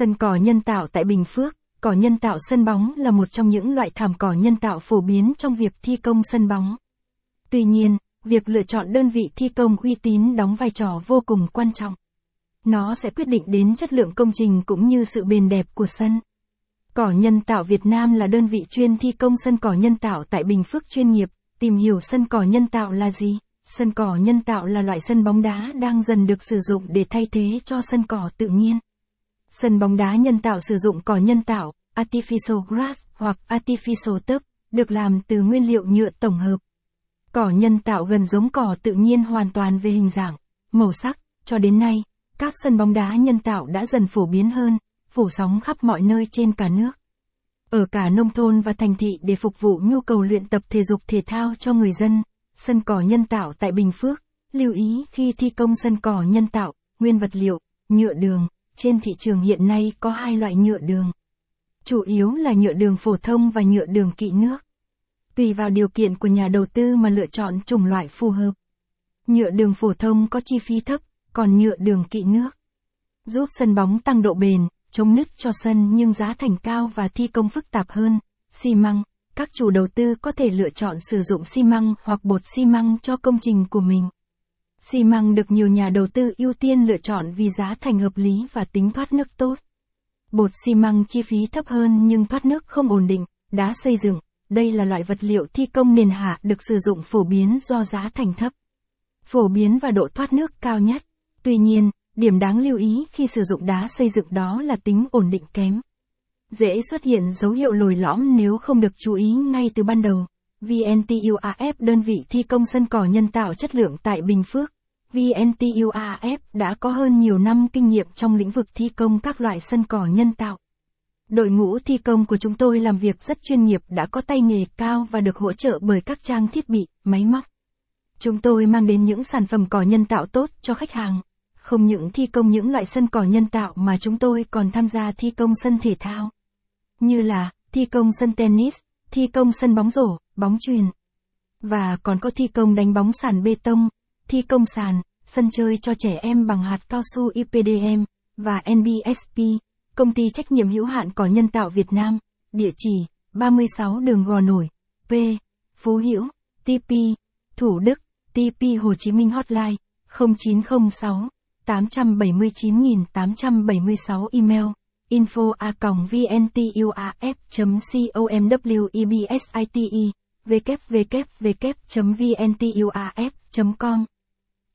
Sân cỏ nhân tạo tại Bình Phước, cỏ nhân tạo sân bóng là một trong những loại thảm cỏ nhân tạo phổ biến trong việc thi công sân bóng. Tuy nhiên, việc lựa chọn đơn vị thi công uy tín đóng vai trò vô cùng quan trọng. Nó sẽ quyết định đến chất lượng công trình cũng như sự bền đẹp của sân. Cỏ nhân tạo Việt Nam là đơn vị chuyên thi công sân cỏ nhân tạo tại Bình Phước chuyên nghiệp. Tìm hiểu sân cỏ nhân tạo là gì? Sân cỏ nhân tạo là loại sân bóng đá đang dần được sử dụng để thay thế cho sân cỏ tự nhiên. Sân bóng đá nhân tạo sử dụng cỏ nhân tạo, artificial grass hoặc artificial turf, được làm từ nguyên liệu nhựa tổng hợp. Cỏ nhân tạo gần giống cỏ tự nhiên hoàn toàn về hình dạng, màu sắc, cho đến nay, các sân bóng đá nhân tạo đã dần phổ biến hơn, phủ sóng khắp mọi nơi trên cả nước. Ở cả nông thôn và thành thị để phục vụ nhu cầu luyện tập thể dục thể thao cho người dân, sân cỏ nhân tạo tại Bình Phước, lưu ý khi thi công sân cỏ nhân tạo, nguyên vật liệu, nhựa đường, trên thị trường hiện nay có hai loại nhựa đường. Chủ yếu là nhựa đường phổ thông và nhựa đường kỵ nước. Tùy vào điều kiện của nhà đầu tư mà lựa chọn chủng loại phù hợp. Nhựa đường phổ thông có chi phí thấp, còn nhựa đường kỵ nước giúp sân bóng tăng độ bền, chống nứt cho sân nhưng giá thành cao và thi công phức tạp hơn. Xi măng, các chủ đầu tư có thể lựa chọn sử dụng xi măng hoặc bột xi măng cho công trình của mình. Xi măng được nhiều nhà đầu tư ưu tiên lựa chọn vì giá thành hợp lý và tính thoát nước tốt. Bột xi măng chi phí thấp hơn nhưng thoát nước không ổn định, đá xây dựng, đây là loại vật liệu thi công nền hạ được sử dụng phổ biến do giá thành thấp. Phổ biến và độ thoát nước cao nhất. Tuy nhiên, điểm đáng lưu ý khi sử dụng đá xây dựng đó là tính ổn định kém. Dễ xuất hiện dấu hiệu lồi lõm nếu không được chú ý ngay từ ban đầu. VNTUAF đơn vị thi công sân cỏ nhân tạo chất lượng tại Bình Phước. VNTUAF đã có hơn nhiều năm kinh nghiệm trong lĩnh vực thi công các loại sân cỏ nhân tạo. Đội ngũ thi công của chúng tôi làm việc rất chuyên nghiệp đã có tay nghề cao và được hỗ trợ bởi các trang thiết bị, máy móc. Chúng tôi mang đến những sản phẩm cỏ nhân tạo tốt cho khách hàng. Không những thi công những loại sân cỏ nhân tạo mà chúng tôi còn tham gia thi công sân thể thao. Như là, thi công sân tennis, thi công sân bóng rổ, bóng truyền Và còn có thi công đánh bóng sàn bê tông, thi công sàn, sân chơi cho trẻ em bằng hạt cao su IPDM, và NBSP, công ty trách nhiệm hữu hạn cỏ nhân tạo Việt Nam, địa chỉ 36 đường Gò Nổi, P, Phú Hữu, TP, Thủ Đức, TP Hồ Chí Minh Hotline 0906 879.876 email info a vntuaf.comwebsite www.vntuaf.com